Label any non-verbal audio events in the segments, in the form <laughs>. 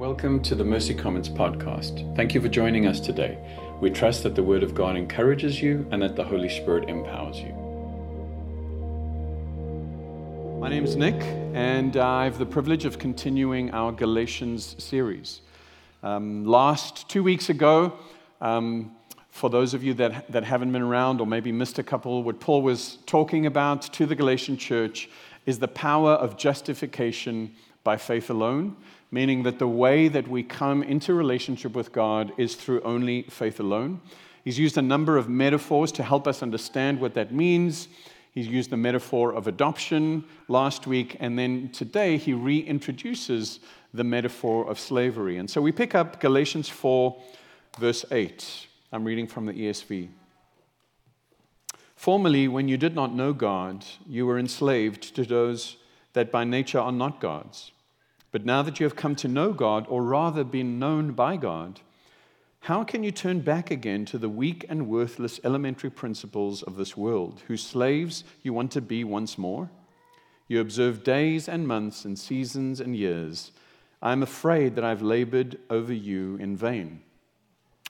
Welcome to the Mercy Comments podcast. Thank you for joining us today. We trust that the Word of God encourages you and that the Holy Spirit empowers you. My name is Nick, and I have the privilege of continuing our Galatians series. Um, last two weeks ago, um, for those of you that, that haven't been around or maybe missed a couple, what Paul was talking about to the Galatian church is the power of justification by faith alone meaning that the way that we come into relationship with God is through only faith alone. He's used a number of metaphors to help us understand what that means. He's used the metaphor of adoption last week, and then today he reintroduces the metaphor of slavery. And so we pick up Galatians 4, verse 8. I'm reading from the ESV. Formerly, when you did not know God, you were enslaved to those that by nature are not God's. But now that you have come to know God, or rather been known by God, how can you turn back again to the weak and worthless elementary principles of this world, whose slaves you want to be once more? You observe days and months and seasons and years. I am afraid that I've labored over you in vain.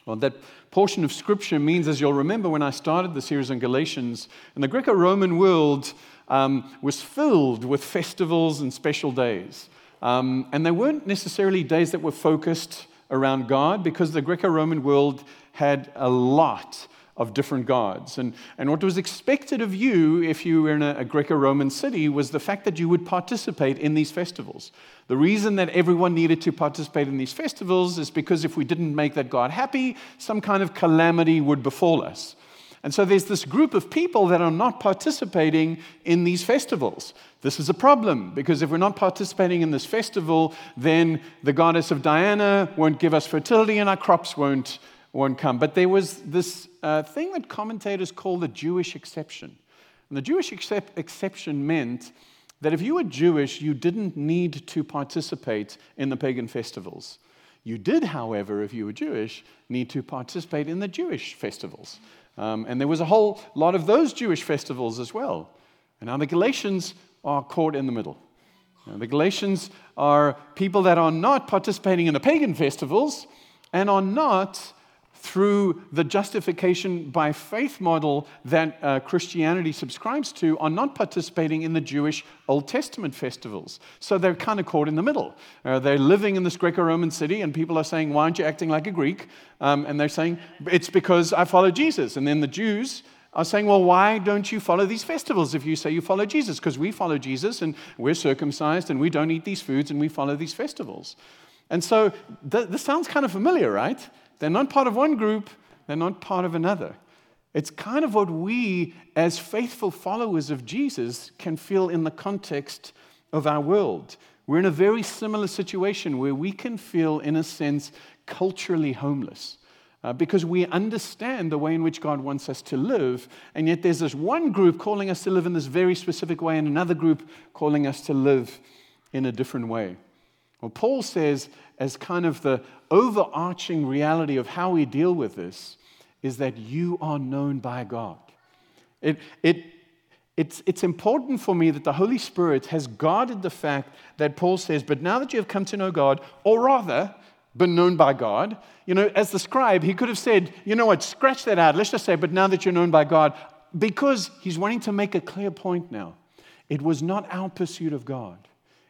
Well, that portion of scripture means, as you'll remember when I started the series on Galatians, in the Greco Roman world um, was filled with festivals and special days. Um, and they weren't necessarily days that were focused around God because the Greco Roman world had a lot of different gods. And, and what was expected of you if you were in a, a Greco Roman city was the fact that you would participate in these festivals. The reason that everyone needed to participate in these festivals is because if we didn't make that God happy, some kind of calamity would befall us. And so there's this group of people that are not participating in these festivals. This is a problem because if we're not participating in this festival, then the goddess of Diana won't give us fertility and our crops won't, won't come. But there was this uh, thing that commentators call the Jewish exception. And the Jewish accept- exception meant that if you were Jewish, you didn't need to participate in the pagan festivals. You did, however, if you were Jewish, need to participate in the Jewish festivals. Um, and there was a whole lot of those Jewish festivals as well. And now the Galatians are caught in the middle. Now, the Galatians are people that are not participating in the pagan festivals and are not through the justification by faith model that uh, Christianity subscribes to, are not participating in the Jewish Old Testament festivals. So they're kind of caught in the middle. Uh, they're living in this Greco Roman city, and people are saying, Why aren't you acting like a Greek? Um, and they're saying, It's because I follow Jesus. And then the Jews are saying, Well, why don't you follow these festivals if you say you follow Jesus? Because we follow Jesus and we're circumcised and we don't eat these foods and we follow these festivals. And so th- this sounds kind of familiar, right? They're not part of one group, they're not part of another. It's kind of what we, as faithful followers of Jesus, can feel in the context of our world. We're in a very similar situation where we can feel, in a sense, culturally homeless. Uh, because we understand the way in which God wants us to live, and yet there's this one group calling us to live in this very specific way, and another group calling us to live in a different way. Well, Paul says, as kind of the overarching reality of how we deal with this, is that you are known by God. It, it, it's, it's important for me that the Holy Spirit has guarded the fact that Paul says, But now that you have come to know God, or rather, been known by God, you know, as the scribe, he could have said, You know what, scratch that out. Let's just say, But now that you're known by God, because he's wanting to make a clear point now. It was not our pursuit of God,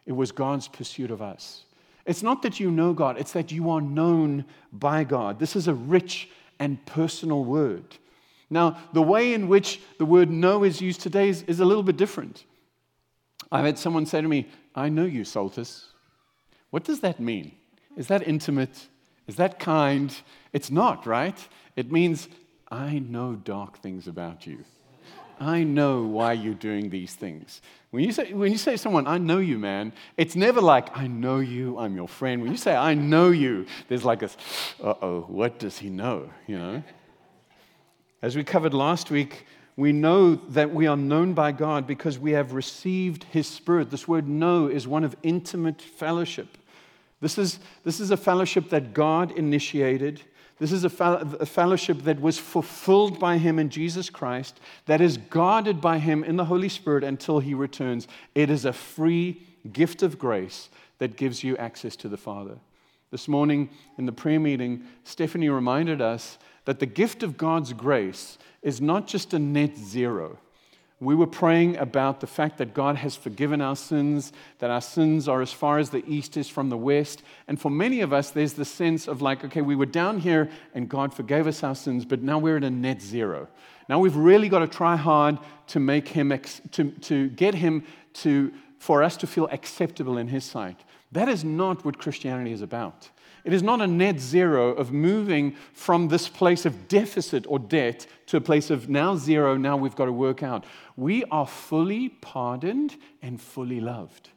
it was God's pursuit of us. It's not that you know God, it's that you are known by God. This is a rich and personal word. Now, the way in which the word know is used today is, is a little bit different. I've had someone say to me, I know you, Saltus. What does that mean? Is that intimate? Is that kind? It's not, right? It means, I know dark things about you. I know why you're doing these things. When you, say, when you say someone, I know you, man, it's never like, I know you, I'm your friend. When you say, I know you, there's like a, uh oh, what does he know? You know? As we covered last week, we know that we are known by God because we have received his spirit. This word know is one of intimate fellowship. This is, this is a fellowship that God initiated this is a, fellowship that was fulfilled by him in Jesus Christ, that is guarded by him in the Holy Spirit until he returns. It is a free gift of grace that gives you access to the Father. This morning in the prayer meeting, Stephanie reminded us that the gift of God's grace is not just a net zero. We were praying about the fact that God has forgiven our sins, that our sins are as far as the east is from the west. And for many of us, there's the sense of like, okay, we were down here and God forgave us our sins, but now we're at a net zero. Now we've really got to try hard to make him, ex- to, to get him to, for us to feel acceptable in his sight. That is not what Christianity is about. It is not a net zero of moving from this place of deficit or debt to a place of now zero, now we've got to work out. We are fully pardoned and fully loved.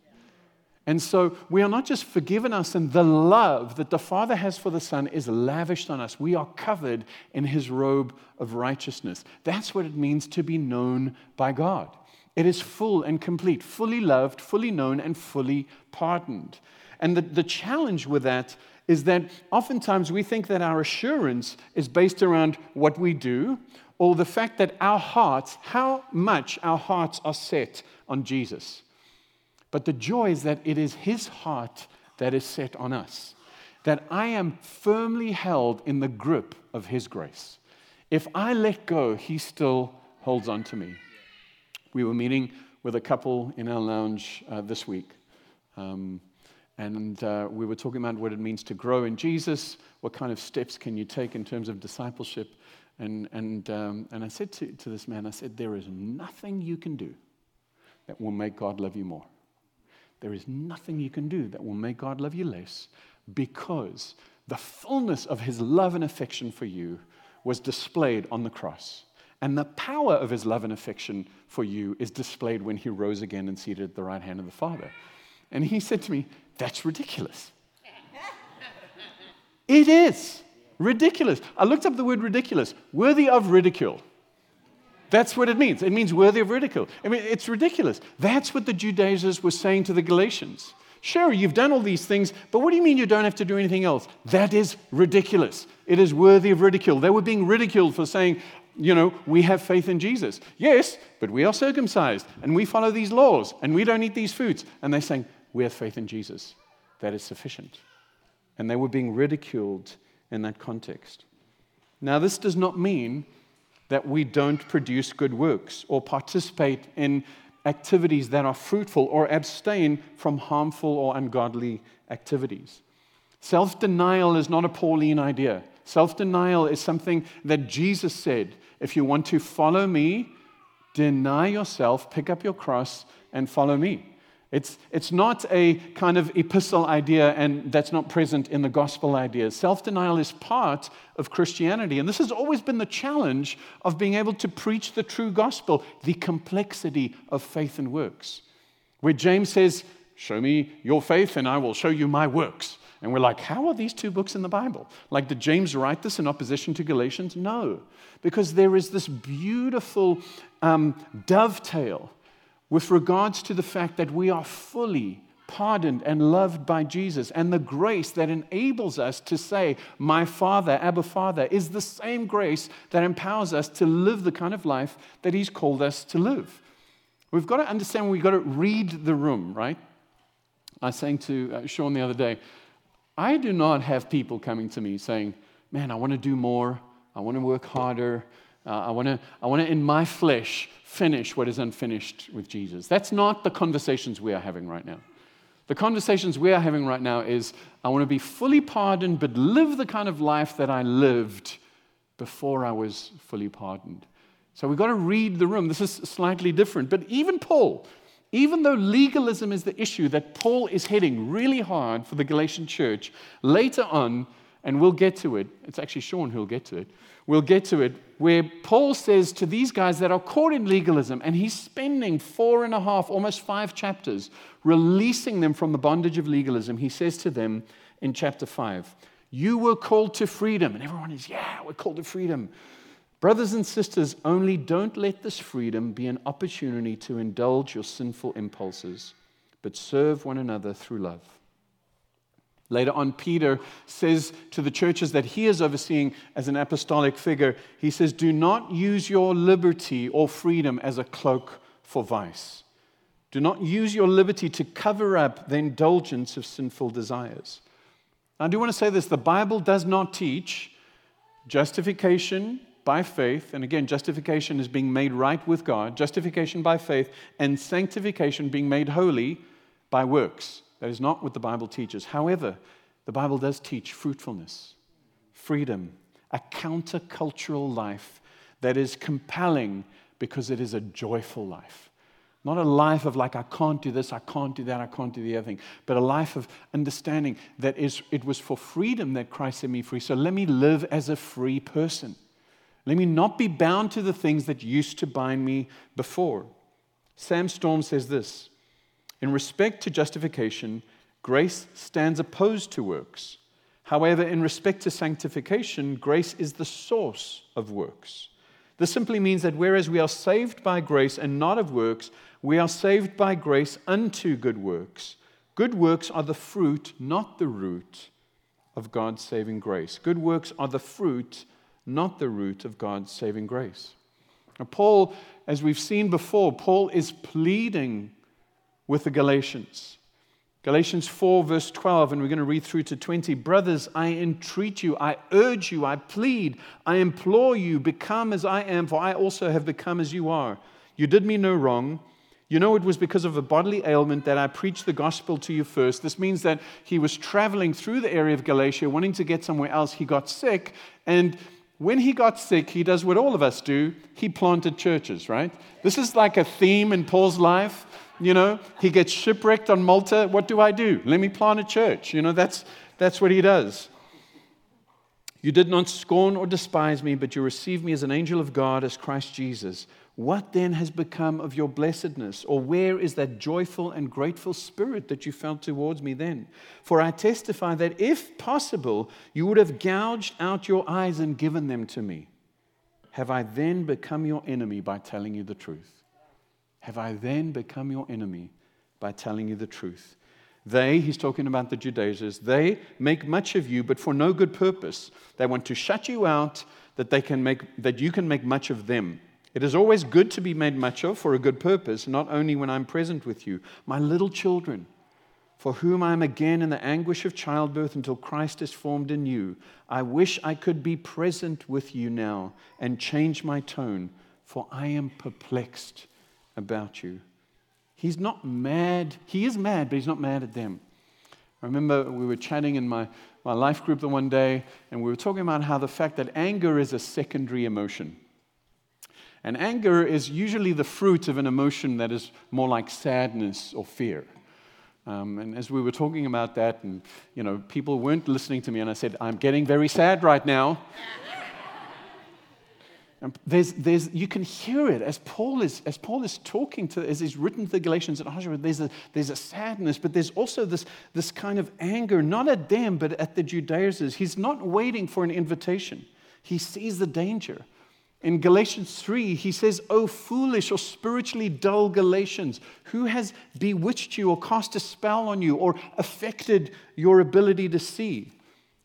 And so we are not just forgiven us, and the love that the Father has for the Son is lavished on us. We are covered in His robe of righteousness. That's what it means to be known by God. It is full and complete, fully loved, fully known, and fully pardoned. And the, the challenge with that is that oftentimes we think that our assurance is based around what we do or the fact that our hearts, how much our hearts are set on Jesus. But the joy is that it is His heart that is set on us, that I am firmly held in the grip of His grace. If I let go, He still holds on to me. We were meeting with a couple in our lounge uh, this week. Um, and uh, we were talking about what it means to grow in Jesus. What kind of steps can you take in terms of discipleship? And, and, um, and I said to, to this man, I said, There is nothing you can do that will make God love you more. There is nothing you can do that will make God love you less because the fullness of his love and affection for you was displayed on the cross. And the power of his love and affection for you is displayed when he rose again and seated at the right hand of the Father. And he said to me, That's ridiculous. <laughs> it is ridiculous. I looked up the word ridiculous, worthy of ridicule. That's what it means. It means worthy of ridicule. I mean, it's ridiculous. That's what the Judaizers were saying to the Galatians. Sure, you've done all these things, but what do you mean you don't have to do anything else? That is ridiculous. It is worthy of ridicule. They were being ridiculed for saying, you know, we have faith in Jesus. Yes, but we are circumcised and we follow these laws and we don't eat these foods. And they're saying, we have faith in Jesus. That is sufficient. And they were being ridiculed in that context. Now, this does not mean that we don't produce good works or participate in activities that are fruitful or abstain from harmful or ungodly activities. Self denial is not a Pauline idea. Self denial is something that Jesus said if you want to follow me, deny yourself, pick up your cross, and follow me. It's, it's not a kind of epistle idea, and that's not present in the gospel idea. Self denial is part of Christianity. And this has always been the challenge of being able to preach the true gospel, the complexity of faith and works. Where James says, Show me your faith, and I will show you my works. And we're like, how are these two books in the Bible? Like, did James write this in opposition to Galatians? No, because there is this beautiful um, dovetail with regards to the fact that we are fully pardoned and loved by Jesus, and the grace that enables us to say, My Father, Abba Father, is the same grace that empowers us to live the kind of life that He's called us to live. We've got to understand, we've got to read the room, right? I was saying to uh, Sean the other day, I do not have people coming to me saying, Man, I want to do more, I want to work harder, uh, I want to, I want to, in my flesh, finish what is unfinished with Jesus. That's not the conversations we are having right now. The conversations we are having right now is I want to be fully pardoned, but live the kind of life that I lived before I was fully pardoned. So we've got to read the room. This is slightly different. But even Paul, even though legalism is the issue that Paul is hitting really hard for the Galatian church, later on, and we'll get to it, it's actually Sean who'll get to it We'll get to it, where Paul says to these guys that are caught in legalism, and he's spending four and a half, almost five chapters, releasing them from the bondage of legalism. He says to them in chapter five, You were called to freedom. And everyone is, Yeah, we're called to freedom. Brothers and sisters, only don't let this freedom be an opportunity to indulge your sinful impulses, but serve one another through love. Later on, Peter says to the churches that he is overseeing as an apostolic figure, he says, Do not use your liberty or freedom as a cloak for vice. Do not use your liberty to cover up the indulgence of sinful desires. I do want to say this the Bible does not teach justification by faith, and again, justification is being made right with God, justification by faith, and sanctification being made holy by works. That is not what the Bible teaches. However, the Bible does teach fruitfulness, freedom, a countercultural life that is compelling because it is a joyful life. Not a life of like, I can't do this, I can't do that, I can't do the other thing, but a life of understanding that is, it was for freedom that Christ set me free. So let me live as a free person. Let me not be bound to the things that used to bind me before. Sam Storms says this In respect to justification, grace stands opposed to works. However, in respect to sanctification, grace is the source of works. This simply means that whereas we are saved by grace and not of works, we are saved by grace unto good works. Good works are the fruit, not the root, of God's saving grace. Good works are the fruit, not the root of God's saving grace. Now, Paul, as we've seen before, Paul is pleading with the Galatians. Galatians 4, verse 12, and we're going to read through to 20. Brothers, I entreat you, I urge you, I plead, I implore you, become as I am, for I also have become as you are. You did me no wrong. You know, it was because of a bodily ailment that I preached the gospel to you first. This means that he was traveling through the area of Galatia, wanting to get somewhere else. He got sick, and when he got sick, he does what all of us do he planted churches, right? This is like a theme in Paul's life. You know, he gets shipwrecked on Malta. What do I do? Let me plant a church. You know, that's, that's what he does. You did not scorn or despise me, but you received me as an angel of God, as Christ Jesus. What then has become of your blessedness? Or where is that joyful and grateful spirit that you felt towards me then? For I testify that if possible, you would have gouged out your eyes and given them to me. Have I then become your enemy by telling you the truth? Have I then become your enemy by telling you the truth? They, he's talking about the Judaizers, they make much of you, but for no good purpose. They want to shut you out that, they can make, that you can make much of them. It is always good to be made much of for a good purpose, not only when I'm present with you. My little children, for whom I am again in the anguish of childbirth until Christ is formed in you, I wish I could be present with you now and change my tone, for I am perplexed about you. He's not mad. He is mad, but he's not mad at them. I remember we were chatting in my, my life group the one day, and we were talking about how the fact that anger is a secondary emotion. And anger is usually the fruit of an emotion that is more like sadness or fear. Um, and as we were talking about that, and you know, people weren't listening to me, and I said, "I'm getting very sad right now." <laughs> and there's, there's, you can hear it as Paul is as Paul is talking to, as he's written to the Galatians at Osher, There's a there's a sadness, but there's also this this kind of anger, not at them, but at the Judaizers. He's not waiting for an invitation. He sees the danger. In Galatians 3, he says, Oh, foolish or spiritually dull Galatians, who has bewitched you or cast a spell on you or affected your ability to see?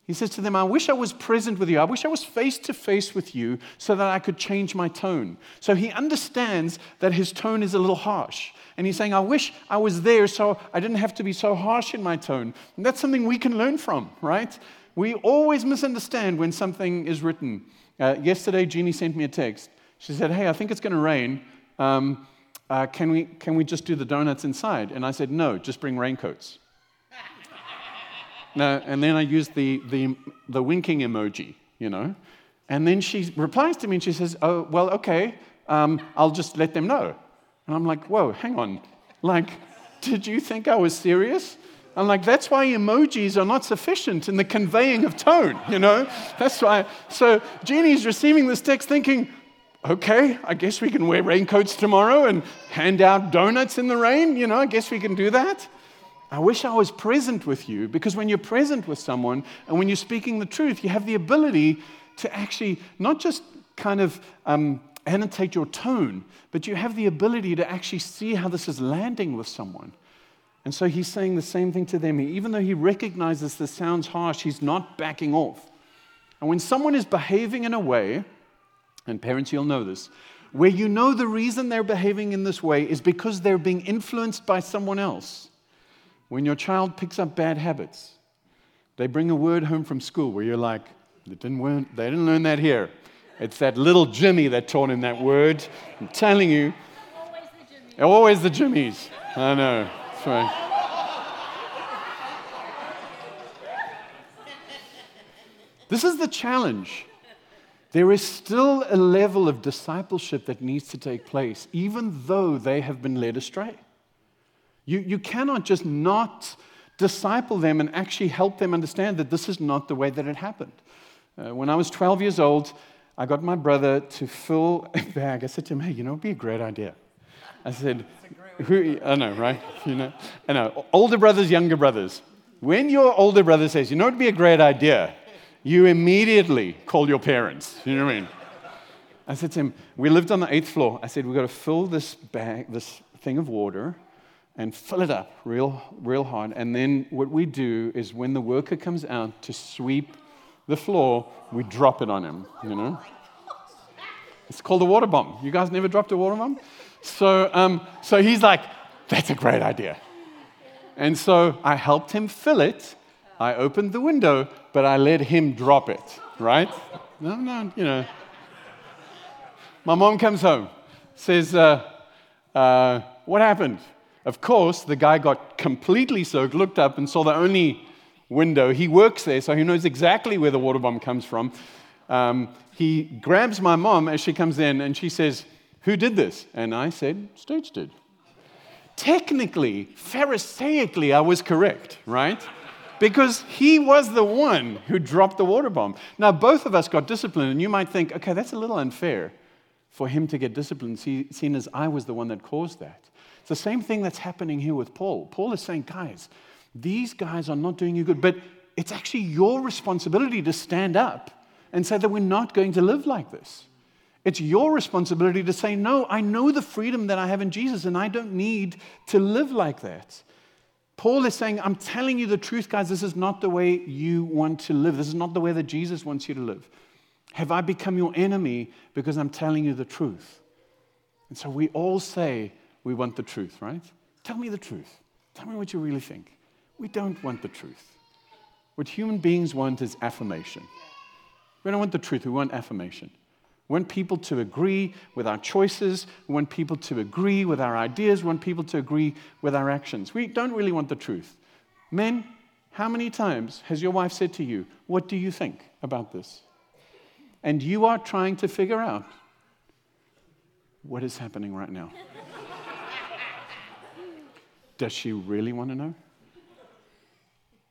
He says to them, I wish I was present with you. I wish I was face to face with you so that I could change my tone. So he understands that his tone is a little harsh. And he's saying, I wish I was there so I didn't have to be so harsh in my tone. And that's something we can learn from, right? We always misunderstand when something is written. Uh, yesterday, Jeannie sent me a text. She said, Hey, I think it's going to rain. Um, uh, can, we, can we just do the donuts inside? And I said, No, just bring raincoats. <laughs> and then I used the, the, the winking emoji, you know. And then she replies to me and she says, Oh, well, okay, um, I'll just let them know. And I'm like, Whoa, hang on. Like, did you think I was serious? I'm like, that's why emojis are not sufficient in the conveying of tone, you know? That's why. So Jeannie's receiving this text thinking, okay, I guess we can wear raincoats tomorrow and hand out donuts in the rain, you know? I guess we can do that. I wish I was present with you because when you're present with someone and when you're speaking the truth, you have the ability to actually not just kind of um, annotate your tone, but you have the ability to actually see how this is landing with someone. And so he's saying the same thing to them. Even though he recognizes this sounds harsh, he's not backing off. And when someone is behaving in a way, and parents, you'll know this, where you know the reason they're behaving in this way is because they're being influenced by someone else. When your child picks up bad habits, They bring a word home from school where you're like, they didn't, learn, they didn't learn that here. It's that little Jimmy that taught him that word. I'm telling you. Always the Jimmies. Always the Jimmies. I know. This is the challenge. There is still a level of discipleship that needs to take place, even though they have been led astray. You, you cannot just not disciple them and actually help them understand that this is not the way that it happened. Uh, when I was 12 years old, I got my brother to fill a bag. I said to him, hey, you know, it'd be a great idea. I said, who, I know, right? <laughs> You know, I know. Older brothers, younger brothers. When your older brother says, you know, it'd be a great idea, you immediately call your parents. You know what I mean? I said to him, we lived on the eighth floor. I said, we've got to fill this bag, this thing of water, and fill it up real, real hard. And then what we do is when the worker comes out to sweep the floor, we drop it on him, you know? It's called a water bomb. You guys never dropped a water bomb? So, um, so he's like, that's a great idea. And so I helped him fill it. I opened the window, but I let him drop it, right? No, no, you know. My mom comes home, says, uh, uh, What happened? Of course, the guy got completely soaked, looked up, and saw the only window. He works there, so he knows exactly where the water bomb comes from. Um, he grabs my mom as she comes in, and she says, Who did this? And I said, Stage did. Technically, Pharisaically, I was correct, right? because he was the one who dropped the water bomb. Now, both of us got disciplined, and you might think, okay, that's a little unfair for him to get disciplined, seeing as I was the one that caused that. It's the same thing that's happening here with Paul. Paul is saying, guys, these guys are not doing you good, but it's actually your responsibility to stand up and say that we're not going to live like this. It's your responsibility to say, no, I know the freedom that I have in Jesus, and I don't need to live like that. Paul is saying, I'm telling you the truth, guys. This is not the way you want to live. This is not the way that Jesus wants you to live. Have I become your enemy because I'm telling you the truth? And so we all say we want the truth, right? Tell me the truth. Tell me what you really think. We don't want the truth. What human beings want is affirmation. We don't want the truth, we want affirmation. We want people to agree with our choices. We want people to agree with our ideas. We want people to agree with our actions. We don't really want the truth. Men, how many times has your wife said to you, What do you think about this? And you are trying to figure out what is happening right now. Does she really want to know?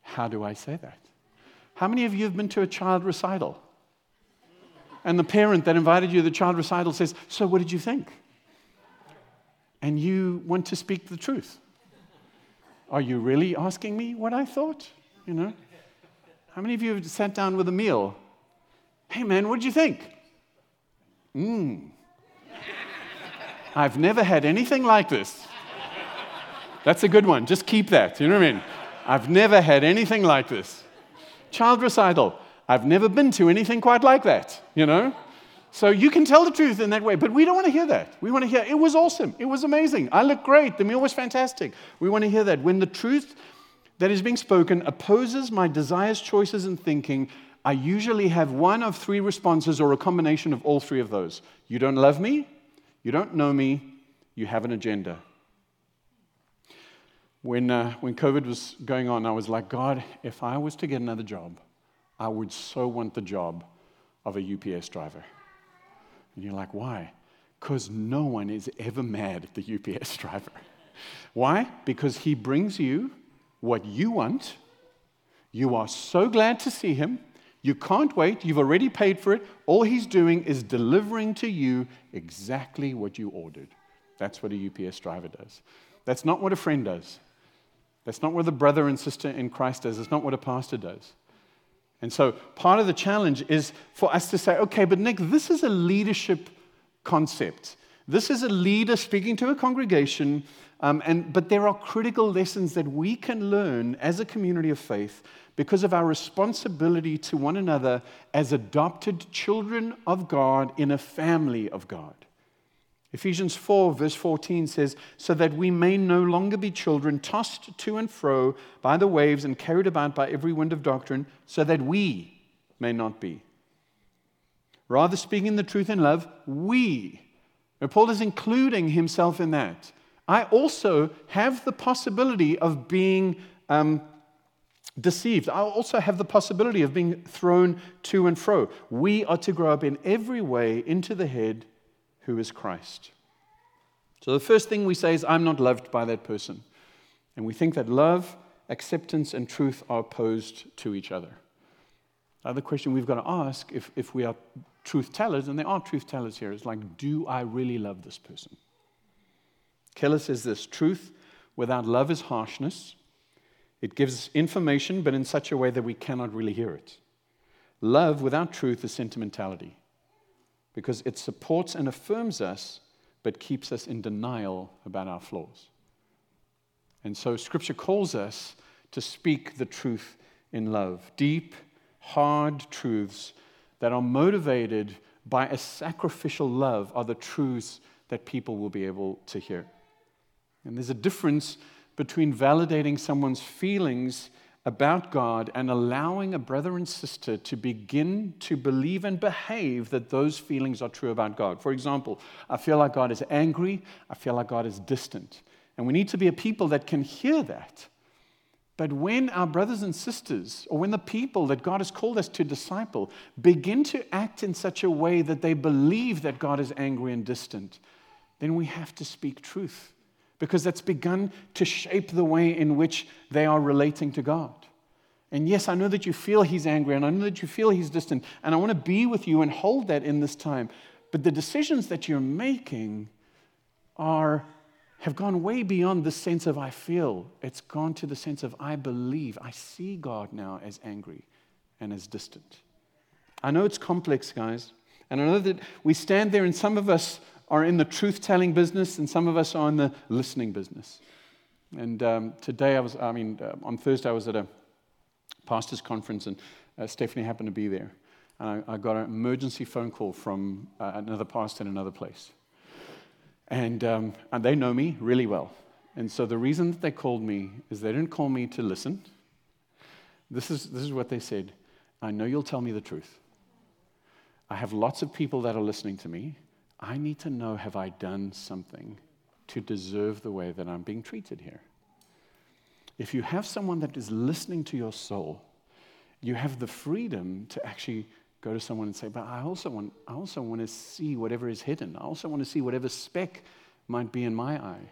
How do I say that? How many of you have been to a child recital? And the parent that invited you to the child recital says, So, what did you think? And you want to speak the truth. Are you really asking me what I thought? You know? How many of you have sat down with a meal? Hey, man, what did you think? Mmm. I've never had anything like this. That's a good one. Just keep that. You know what I mean? I've never had anything like this. Child recital. I've never been to anything quite like that, you know? So you can tell the truth in that way, but we don't want to hear that. We want to hear, it was awesome, it was amazing, I look great, the meal was fantastic. We want to hear that. When the truth that is being spoken opposes my desires, choices, and thinking, I usually have one of three responses or a combination of all three of those. You don't love me, you don't know me, you have an agenda. When, uh, when COVID was going on, I was like, God, if I was to get another job, I would so want the job of a UPS driver. And you're like, why? Because no one is ever mad at the UPS driver. Why? Because he brings you what you want. You are so glad to see him. You can't wait. You've already paid for it. All he's doing is delivering to you exactly what you ordered. That's what a UPS driver does. That's not what a friend does. That's not what a brother and sister in Christ does. It's not what a pastor does. And so part of the challenge is for us to say, okay, but Nick, this is a leadership concept. This is a leader speaking to a congregation, um, and, but there are critical lessons that we can learn as a community of faith because of our responsibility to one another as adopted children of God in a family of God. Ephesians 4, verse 14 says, So that we may no longer be children tossed to and fro by the waves and carried about by every wind of doctrine, so that we may not be. Rather, speaking the truth in love, we. And Paul is including himself in that. I also have the possibility of being um, deceived. I also have the possibility of being thrown to and fro. We are to grow up in every way into the head who is Christ. So the first thing we say is, I'm not loved by that person. And we think that love, acceptance, and truth are opposed to each other. The question we've got to ask if, if we are truth tellers, and there are truth tellers here, is like, do I really love this person? Keller says this truth without love is harshness. It gives information, but in such a way that we cannot really hear it. Love without truth is sentimentality because it supports and affirms us, but keeps us in denial about our flaws. And so, Scripture calls us to speak the truth in love deep, hard truths that are motivated by a sacrificial love are the truths that people will be able to hear. And there's a difference between validating someone's feelings about God and allowing a brother and sister to begin to believe and behave that those feelings are true about God. For example, I feel like God is angry, I feel like God is distant. And we need to be a people that can hear that. But when our brothers and sisters, or when the people that God has called us to disciple, begin to act in such a way that they believe that God is angry and distant, then we have to speak truth because that's begun to shape the way in which they are relating to God. And yes, I know that you feel He's angry, and I know that you feel He's distant, and I want to be with you and hold that in this time. But the decisions that you're making are, have gone way beyond the sense of I feel. It's gone to the sense of I believe. I see God now as angry and as distant. I know it's complex, guys. And I know that we stand there, and some of us are in the truth telling business, and some of us are in the listening business. And um, today, I was, I mean, uh, on Thursday, I was at a pastor's conference, and uh, Stephanie happened to be there. And I, I got an emergency phone call from uh, another pastor in another place. And, um, and they know me really well. And so the reason that they called me is they didn't call me to listen. This is, this is what they said I know you'll tell me the truth. I have lots of people that are listening to me. I need to know have I done something to deserve the way that I'm being treated here? If you have someone that is listening to your soul, you have the freedom to actually go to someone and say, But I also want, I also want to see whatever is hidden. I also want to see whatever speck might be in my eye.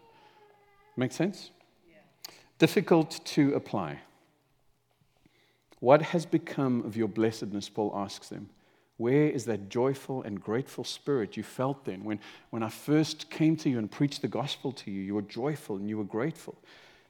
Make sense? Yeah. Difficult to apply. What has become of your blessedness? Paul asks them. Where is that joyful and grateful spirit you felt then? When, when I first came to you and preached the gospel to you, you were joyful and you were grateful.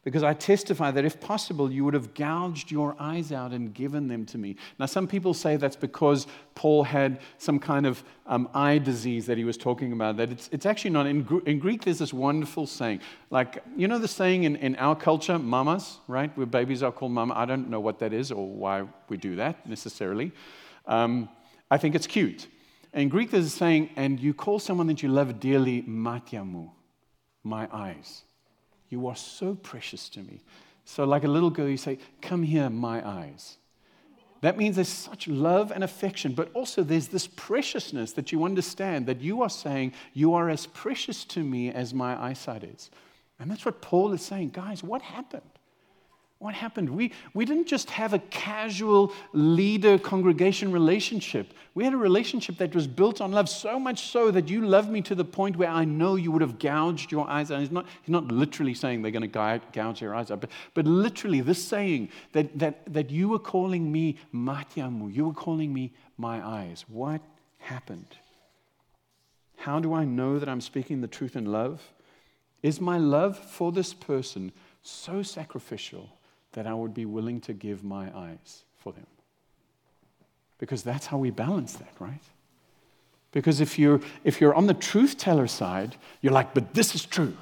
Because I testify that if possible, you would have gouged your eyes out and given them to me. Now, some people say that's because Paul had some kind of um, eye disease that he was talking about. That it's, it's actually not. In, in, Greek, there's this wonderful saying. Like, you know the saying in, in our culture, mamas, right? Where babies are called mama. I don't know what that is or why we do that necessarily. Um, I think it's cute. In Greek, there's a saying, and you call someone that you love dearly, matiamu, my eyes. You are so precious to me. So, like a little girl, you say, Come here, my eyes. That means there's such love and affection, but also there's this preciousness that you understand that you are saying, You are as precious to me as my eyesight is. And that's what Paul is saying. Guys, what happened? What happened? We, we didn't just have a casual leader congregation relationship. We had a relationship that was built on love, so much so that you love me to the point where I know you would have gouged your eyes out. He's not, he's not literally saying they're going to gouge your eyes out, but, but literally this saying that, that, that you were calling me Matiamu, you were calling me my eyes. What happened? How do I know that I'm speaking the truth in love? Is my love for this person so sacrificial that I would be willing to give my eyes for them. Because that's how we balance that, right? Because if you're, if you're on the truth teller side, you're like, but this is true.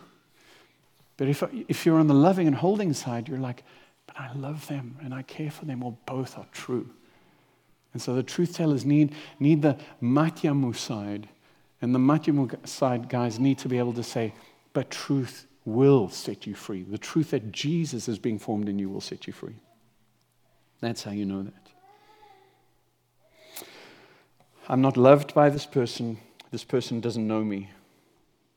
But if, if you're on the loving and holding side, you're like, but I love them and I care for them, or both are true. And so the truth tellers need, need the matiamu side And the Matiamu side guys need to be able to say, but truth will set you free. The truth that Jesus is being formed in you will set you free. That's how you know that. I'm not loved by this person. This person doesn't know me.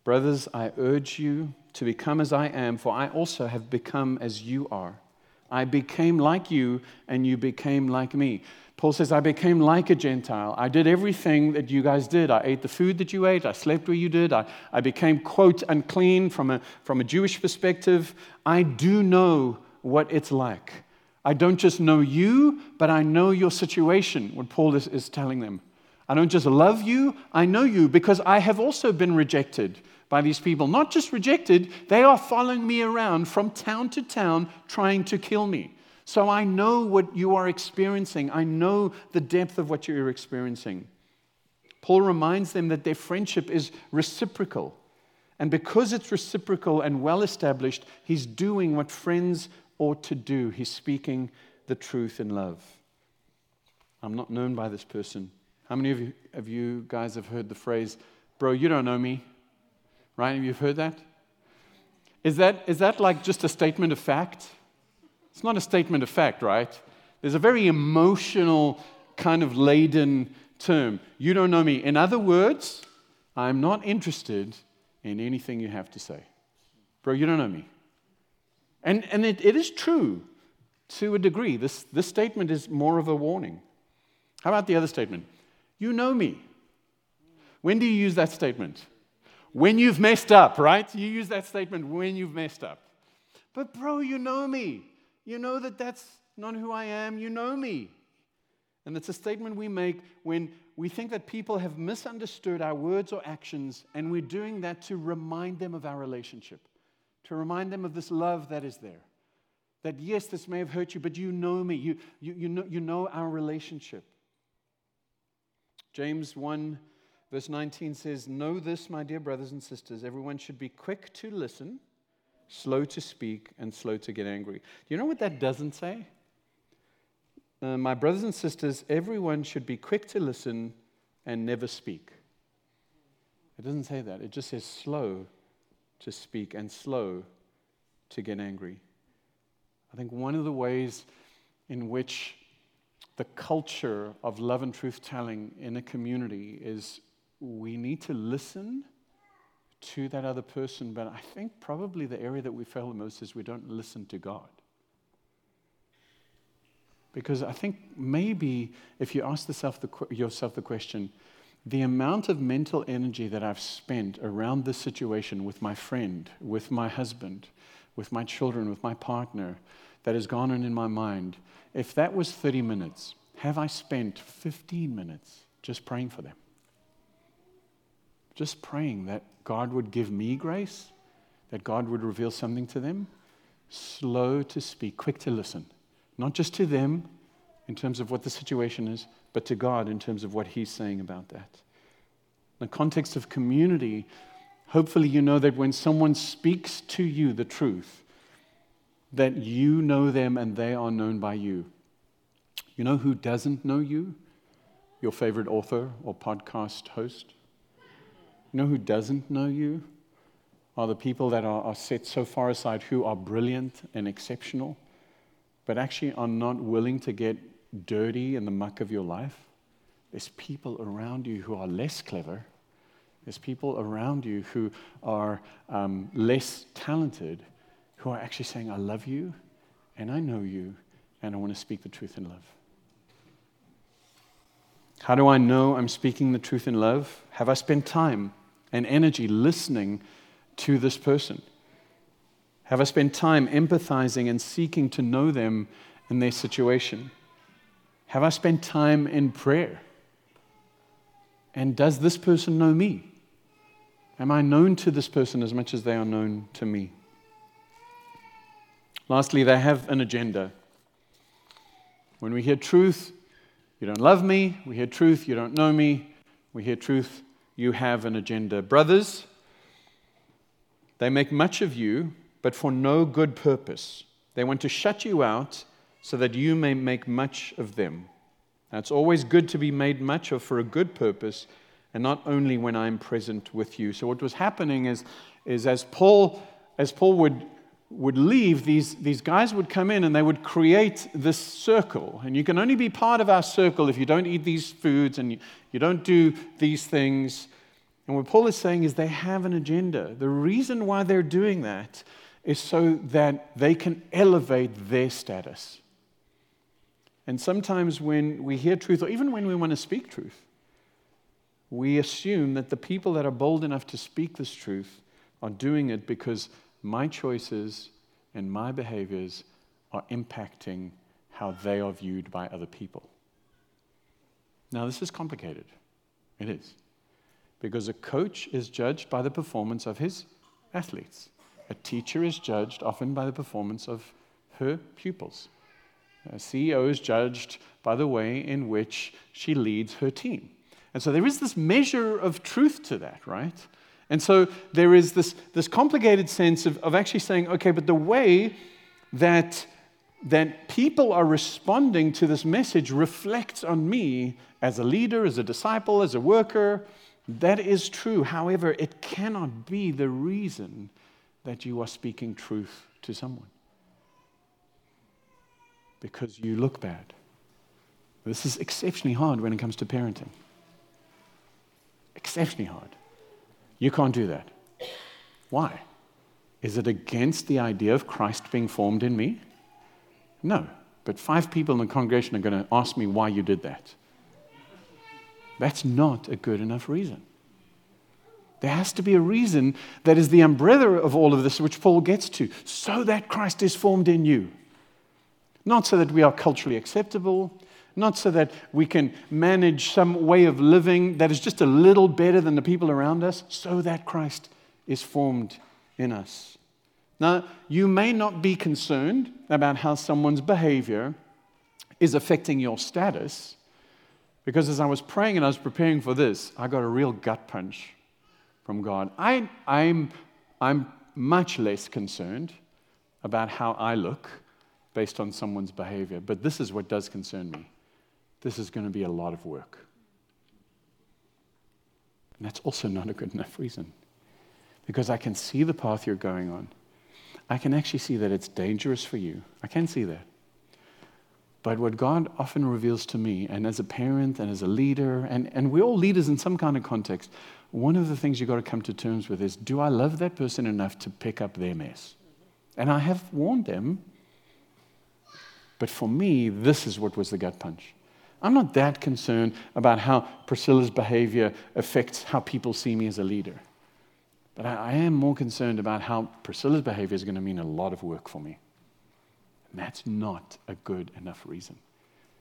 Brothers, I urge you to become as I am, for I also have become as you are. I became like you, and you became like me. Paul says, I became like a Gentile. I did everything that you guys did. I ate the food that you ate. I slept where you did. I, I became, quote, unclean from a, from a Jewish perspective. I do know what it's like. I don't just know you, but I know your situation, what Paul is, is telling them. I don't just love you, I know you because I have also been rejected by these people. Not just rejected, they are following me around from town to town trying to kill me. So I know what you are experiencing, I know the depth of what you're experiencing. Paul reminds them that their friendship is reciprocal. And because it's reciprocal and well established, he's doing what friends ought to do. He's speaking the truth in love. I'm not known by this person. How many of you, of you guys have heard the phrase, bro, you don't know me? Right? Have you heard that? Is that, is that like just a statement of fact? It's not a statement of fact, right? There's a very emotional, kind of laden term. You don't know me. In other words, I'm not interested in anything you have to say. Bro, you don't know me. And, and it, it is true to a degree. This, this statement is more of a warning. How about the other statement? You know me. When do you use that statement? When you've messed up, right? You use that statement when you've messed up. But, bro, you know me. You know that that's not who I am. You know me. And it's a statement we make when we think that people have misunderstood our words or actions, and we're doing that to remind them of our relationship, to remind them of this love that is there. That yes, this may have hurt you, but you know me. You, you, you, know, you know our relationship. James 1, verse 19 says, Know this, my dear brothers and sisters, everyone should be quick to listen, slow to speak, and slow to get angry. Do you know what that doesn't say? Uh, my brothers and sisters, everyone should be quick to listen and never speak. It doesn't say that. It just says slow to speak and slow to get angry. I think one of the ways in which the culture of love and truth telling in a community is we need to listen to that other person, but I think probably the area that we fail the most is we don't listen to God. Because I think maybe if you ask the, yourself the question, the amount of mental energy that I've spent around this situation with my friend, with my husband, with my children, with my partner, that has gone on in my mind, if that was 30 minutes, have I spent 15 minutes just praying for them? Just praying that God would give me grace, that God would reveal something to them, slow to speak, quick to listen, not just to them in terms of what the situation is, but to God in terms of what He's saying about that. In the context of community, hopefully you know that when someone speaks to you the truth, that you know them and they are known by you. You know who doesn't know you? Your favorite author or podcast host? You know who doesn't know you? Are the people that are, are set so far aside who are brilliant and exceptional, but actually are not willing to get dirty in the muck of your life. There's people around you who are less clever. There's people around you who are um, less talented who are actually saying, I love you and I know you and I want to speak the truth in love. How do I know I'm speaking the truth in love? Have I spent time and energy listening to this person? Have I spent time empathizing and seeking to know them in their situation? Have I spent time in prayer? And does this person know me? Am I known to this person as much as they are known to me? Lastly, they have an agenda. When we hear truth, you don't love me. We hear truth, you don't know me. We hear truth, you have an agenda. Brothers, they make much of you, but for no good purpose. They want to shut you out so that you may make much of them. Now, it's always good to be made much of for a good purpose, and not only when I'm present with you. So, what was happening is, is as Paul, as Paul would, would leave, these, these guys would come in and they would create this circle. And you can only be part of our circle if you don't eat these foods and you, you don't do these things. And what Paul is saying is they have an agenda. The reason why they're doing that is so that they can elevate their status. And sometimes when we hear truth, or even when we want to speak truth, we assume that the people that are bold enough to speak this truth are doing it because my choices and my behaviors are impacting how they are viewed by other people. Now, this is complicated. It is. Because a coach is judged by the performance of his athletes, a teacher is judged often by the performance of her pupils. A CEO is judged by the way in which she leads her team. And so there is this measure of truth to that, right? And so there is this, this complicated sense of, of actually saying, okay, but the way that, that people are responding to this message reflects on me as a leader, as a disciple, as a worker. That is true. However, it cannot be the reason that you are speaking truth to someone because you look bad. This is exceptionally hard when it comes to parenting exceptionally hard. You can't do that. Why? Is it against the idea of Christ being formed in me? No. But five people in the congregation are going to ask me why you did that. That's not a good enough reason. There has to be a reason that is the umbrella of all of this, which Paul gets to, so that Christ is formed in you. Not so that we are culturally acceptable, not so that we can manage some way of living that is just a little better than the people around us, so that Christ is formed in us. Now, you may not be concerned about how someone's behavior is affecting your status, because as I was praying and I was preparing for this, I got a real gut punch from God. I, I'm, I'm much less concerned about how I look based on someone's behavior, but this is what does concern me this is going to be a lot of work. And that's also not a good enough reason. Because I can see the path you're going on. I can actually see that it's dangerous for you. I can see that. But what God often reveals to me, and as a parent and as a leader, and, and we're all leaders in some kind of context, one of the things you've got to come to terms with is do I love that person enough to pick up their mess? And I have warned them. But for me, this is what was the gut punch. I'm not that concerned about how Priscilla's behavior affects how people see me as a leader. But I, am more concerned about how Priscilla's behavior is going to mean a lot of work for me. And that's not a good enough reason.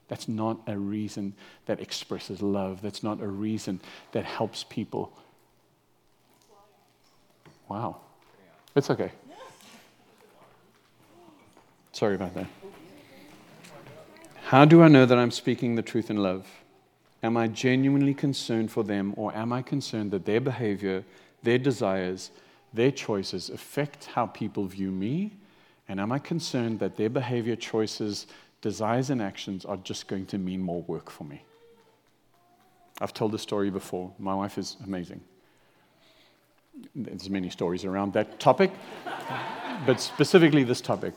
That's not a reason that expresses love. That's not a reason that helps people. Wow. It's okay. Sorry about that. How do I know that I'm speaking the truth in love? Am I genuinely concerned for them, or am I concerned that their behavior, their desires, their choices affect how people view me? And am I concerned that their behavior, choices, desires, and actions are just going to mean more work for me? I've told this story before. My wife is amazing. There's many stories around that topic, but specifically this topic.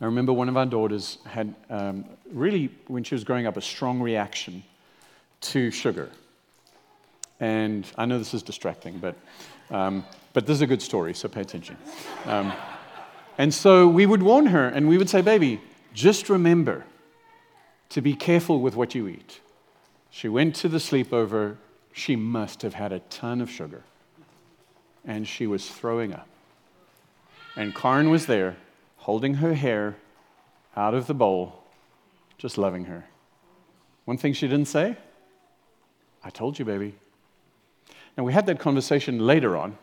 I remember one of our daughters had um, really, when she was growing up, a strong reaction to sugar. And I know this is distracting, but, um, but this is a good story, so pay attention. Um, and so we would warn her and we would say, Baby, just remember to be careful with what you eat. She went to the sleepover. She must have had a ton of sugar. And she was throwing up. And Karen was there holding her hair out of the bowl, just loving her. One thing she didn't say, I told you, baby. And we had that conversation later on,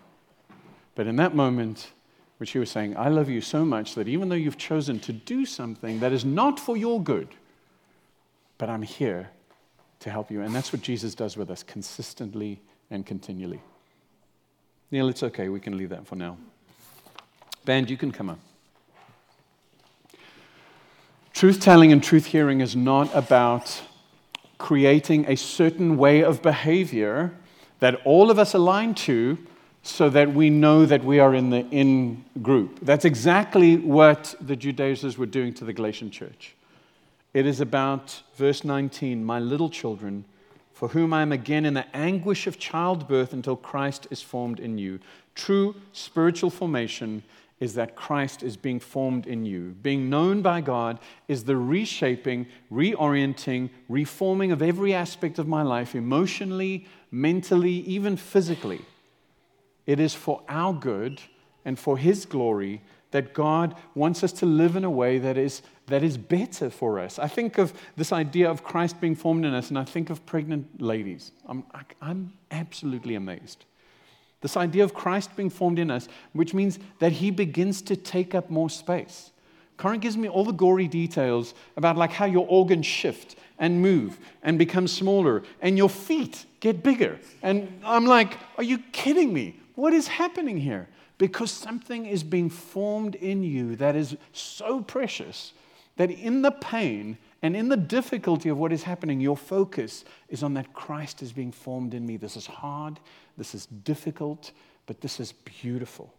but in that moment, where she was saying, I love you so much that even though you've chosen to do something that is not for your good, but I'm here to help you. And that's what Jesus does with us consistently and continually. Neil, it's okay. We can leave that for now. Band, you can come up. Truth telling and truth hearing is not about creating a certain way of behavior that all of us align to so that we know that we are in the in group. That's exactly what the Judaizers were doing to the Galatian church. It is about verse 19, my little children, for whom I am again in the anguish of childbirth until Christ is formed in you. True spiritual formation is that Christ is being formed in you. Being known by God is the reshaping, reorienting, reforming of every aspect of my life, emotionally, mentally, even physically. It is for our good and for His glory that God wants us to live in a way that is, that is better for us. I think of this idea of Christ being formed in us, and I think of pregnant ladies. I'm, I'm absolutely amazed. This idea of Christ being formed in us, which means that he begins to take up more space. Corinne gives me all the gory details about like how your organs shift and move and become smaller and your feet get bigger. And I'm like, are you kidding me? What is happening here? Because something is being formed in you that is so precious that in the pain and in the difficulty of what is happening, your focus is on that Christ is being formed in me. This is hard, this is difficult, but this is beautiful.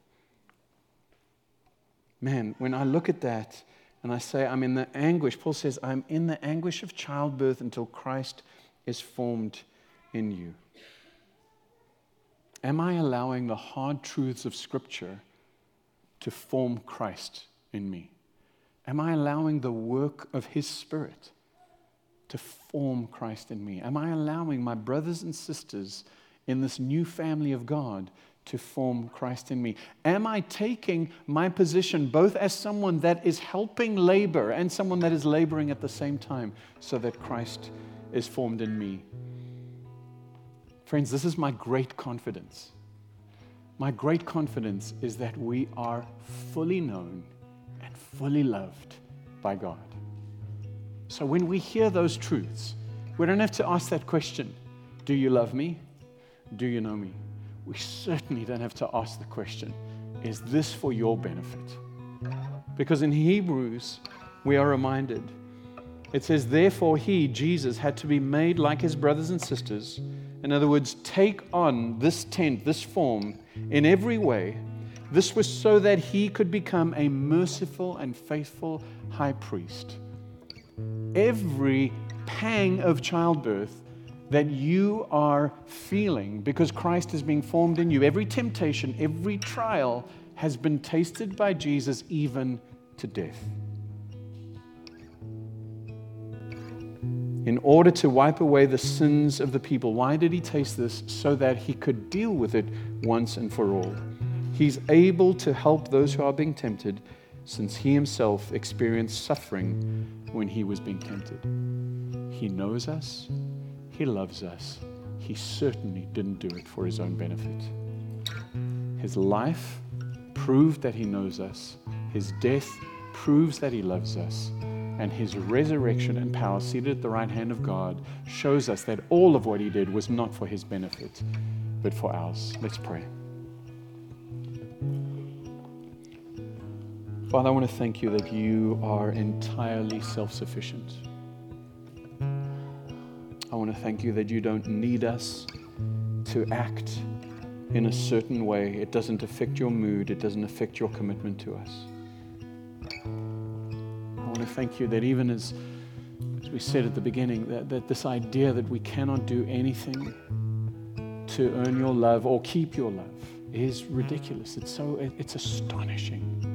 Man, when I look at that and I say, I'm in the anguish, Paul says, I'm in the anguish of childbirth until Christ is formed in you. Am I allowing the hard truths of Scripture to form Christ in me? Am I allowing the work of His Spirit to form Christ in me? Am I allowing my brothers and sisters in this new family of God to form Christ in me? Am I taking my position both as someone that is helping labor and someone that is laboring at the same time so that Christ is formed in me? Friends, this is my great confidence. My great confidence is that we are fully known fully loved by God. So when we hear those truths, we don't have to ask that question Do you love me? Do you know me? We certainly don't have to ask the question Is this for your benefit? Because in Hebrews, we are reminded it says, Therefore, he, Jesus, had to be made like his brothers and sisters. In other words, take on this tent, this form, in every way. This was so that he could become a merciful and faithful high priest. Every pang of childbirth that you are feeling because Christ is being formed in you, every temptation, every trial has been tasted by Jesus even to death. in order to wipe away the sins of the people. Why did he taste this? So that he could deal with it once and for all. He's able to help those who are being tempted since he himself experienced suffering when he was being tempted. He knows us, he loves us. He certainly didn't do it for his own benefit. His life proved that he knows us, his death proves that he loves us and his resurrection and power seated at the right hand of God shows us that all of what he did was not for his benefit, but for ours. Let's pray. Father, I want to thank you that you are entirely self sufficient. I want to thank you that you don't need us to act in a certain way. It doesn't affect your mood, it doesn't affect your commitment to us I want to thank you that even as, as we said at the beginning, that, that this idea that we cannot do anything to earn your love or keep your love is ridiculous. It's so it's astonishing.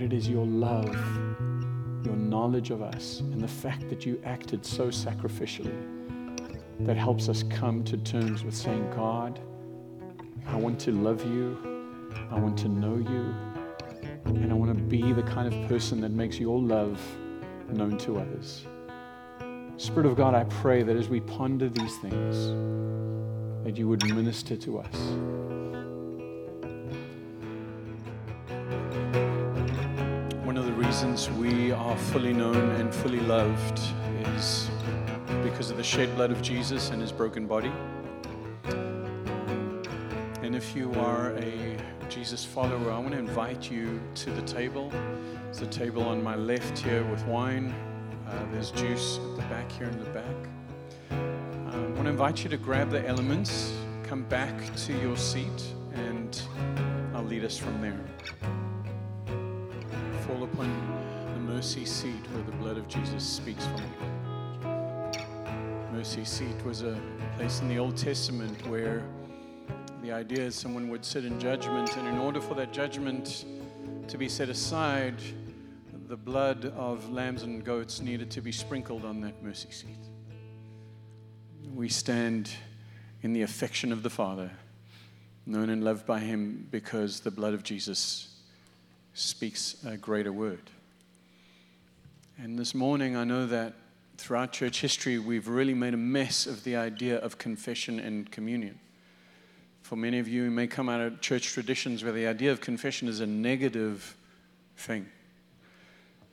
But it is your love, your knowledge of us, and the fact that you acted so sacrificially that helps us come to terms with saying, God, I want to love you. I want to know you. And I want to be the kind of person that makes your love known to others. Spirit of God, I pray that as we ponder these things, that you would minister to us. Reasons we are fully known and fully loved is because of the shed blood of Jesus and his broken body. And if you are a Jesus follower, I want to invite you to the table. There's a table on my left here with wine. Uh, there's juice at the back here in the back. Uh, I want to invite you to grab the elements, come back to your seat, and I'll lead us from there. Fall upon mercy seat where the blood of Jesus speaks for me. Mercy seat was a place in the Old Testament where the idea is someone would sit in judgment, and in order for that judgment to be set aside, the blood of lambs and goats needed to be sprinkled on that mercy seat. We stand in the affection of the Father, known and loved by Him because the blood of Jesus speaks a greater word. And this morning, I know that throughout church history, we've really made a mess of the idea of confession and communion. For many of you, it may come out of church traditions where the idea of confession is a negative thing.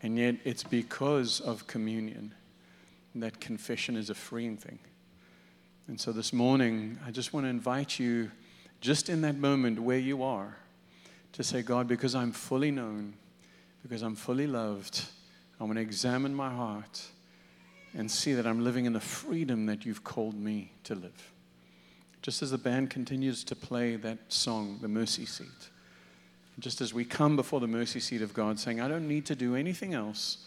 And yet, it's because of communion that confession is a freeing thing. And so this morning, I just want to invite you, just in that moment where you are, to say, God, because I'm fully known, because I'm fully loved, I want to examine my heart and see that I'm living in the freedom that you've called me to live just as the band continues to play that song, The Mercy Seat, just as we come before the mercy seat of God saying, I don't need to do anything else,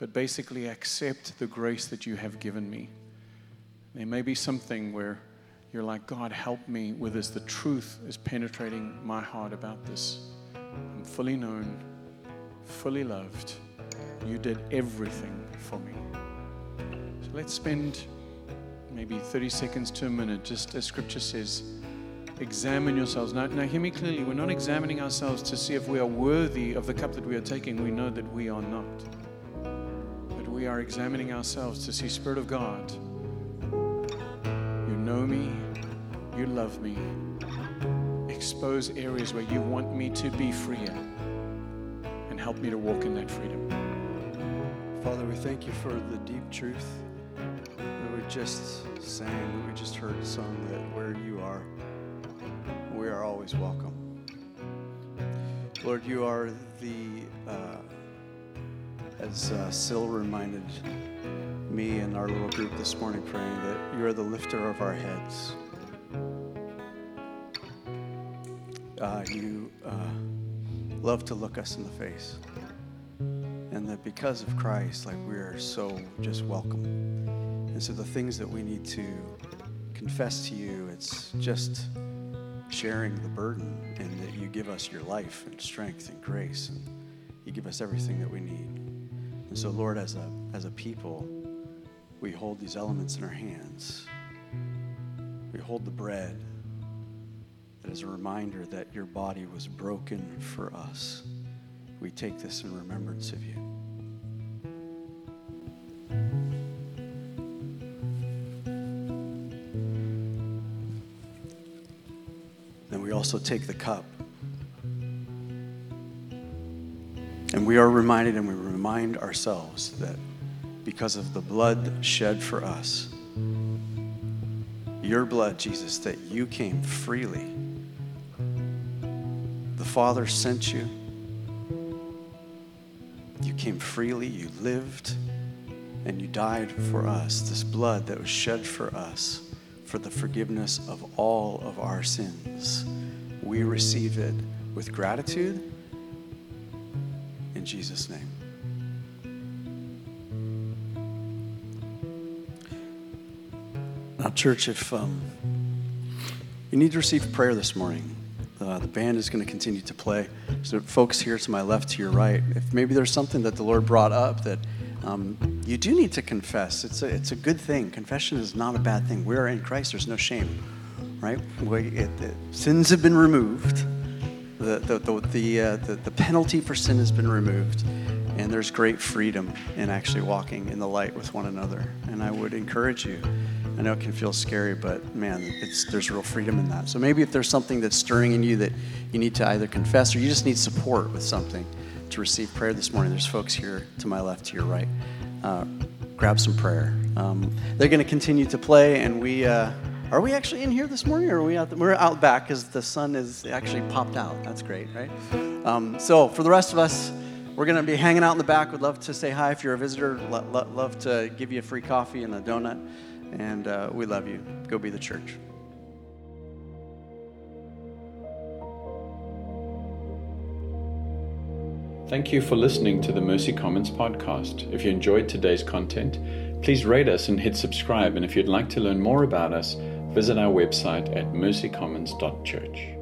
but basically accept the grace that you have given me. There may be something where you're like, God, help me with this. The truth is penetrating my heart about this. I'm fully known, fully loved. You did everything for me. So let's spend maybe 30 seconds to a minute, just as scripture says, examine yourselves. Now, now, hear me clearly. We're not examining ourselves to see if we are worthy of the cup that we are taking. We know that we are not. But we are examining ourselves to see, Spirit of God, you know me, you love me. Expose areas where you want me to be freer and help me to walk in that freedom. Father, we thank you for the deep truth that we just sang, we just heard a song that where you are, we are always welcome. Lord, you are the, uh, as uh, reminded me and our little group this morning praying, that you are the lifter of our heads. Uh, you uh, love to look us in the face. And that because of Christ, like we are so just welcome. And so the things that we need to confess to you, it's just sharing the burden and that you give us your life and strength and grace and you give us everything that we need. And so Lord, as a as a people, we hold these elements in our hands. We hold the bread that is a reminder that your body was broken for us. We take this in remembrance of you. Also take the cup. And we are reminded and we remind ourselves that because of the blood shed for us, your blood, Jesus, that you came freely. The Father sent you. You came freely, you lived, and you died for us. This blood that was shed for us for the forgiveness of all of our sins we receive it with gratitude in Jesus' name. Now, church, if um, you need to receive prayer this morning, uh, the band is going to continue to play. So, folks here to my left, to your right, if maybe there's something that the Lord brought up that um, you do need to confess, it's a, it's a good thing. Confession is not a bad thing. We are in Christ, there's no shame right? We, it, sins have been removed. The, the, the, the, uh, the, the penalty for sin has been removed. And there's great freedom in actually walking in the light with one another. And I would encourage you. I know it can feel scary, but man, it's, there's real freedom in that. So maybe if there's something that's stirring in you that you need to either confess or you just need support with something to receive prayer this morning, there's folks here to my left, to your right. Uh, grab some prayer. Um, they're going to continue to play, and we. Uh, are we actually in here this morning, or are we out? The, we're out back because the sun is actually popped out. That's great, right? Um, so for the rest of us, We're going to be hanging out in the back. Would love to say hi if you're a visitor. Lo- lo- love to give you a free coffee and a donut. And uh, we love you. Go be the church. Thank you for listening to the Mercy Commons podcast. If you enjoyed today's content, please rate us and hit subscribe. And if you'd like to learn more about us, visit our website at mercycommons.church.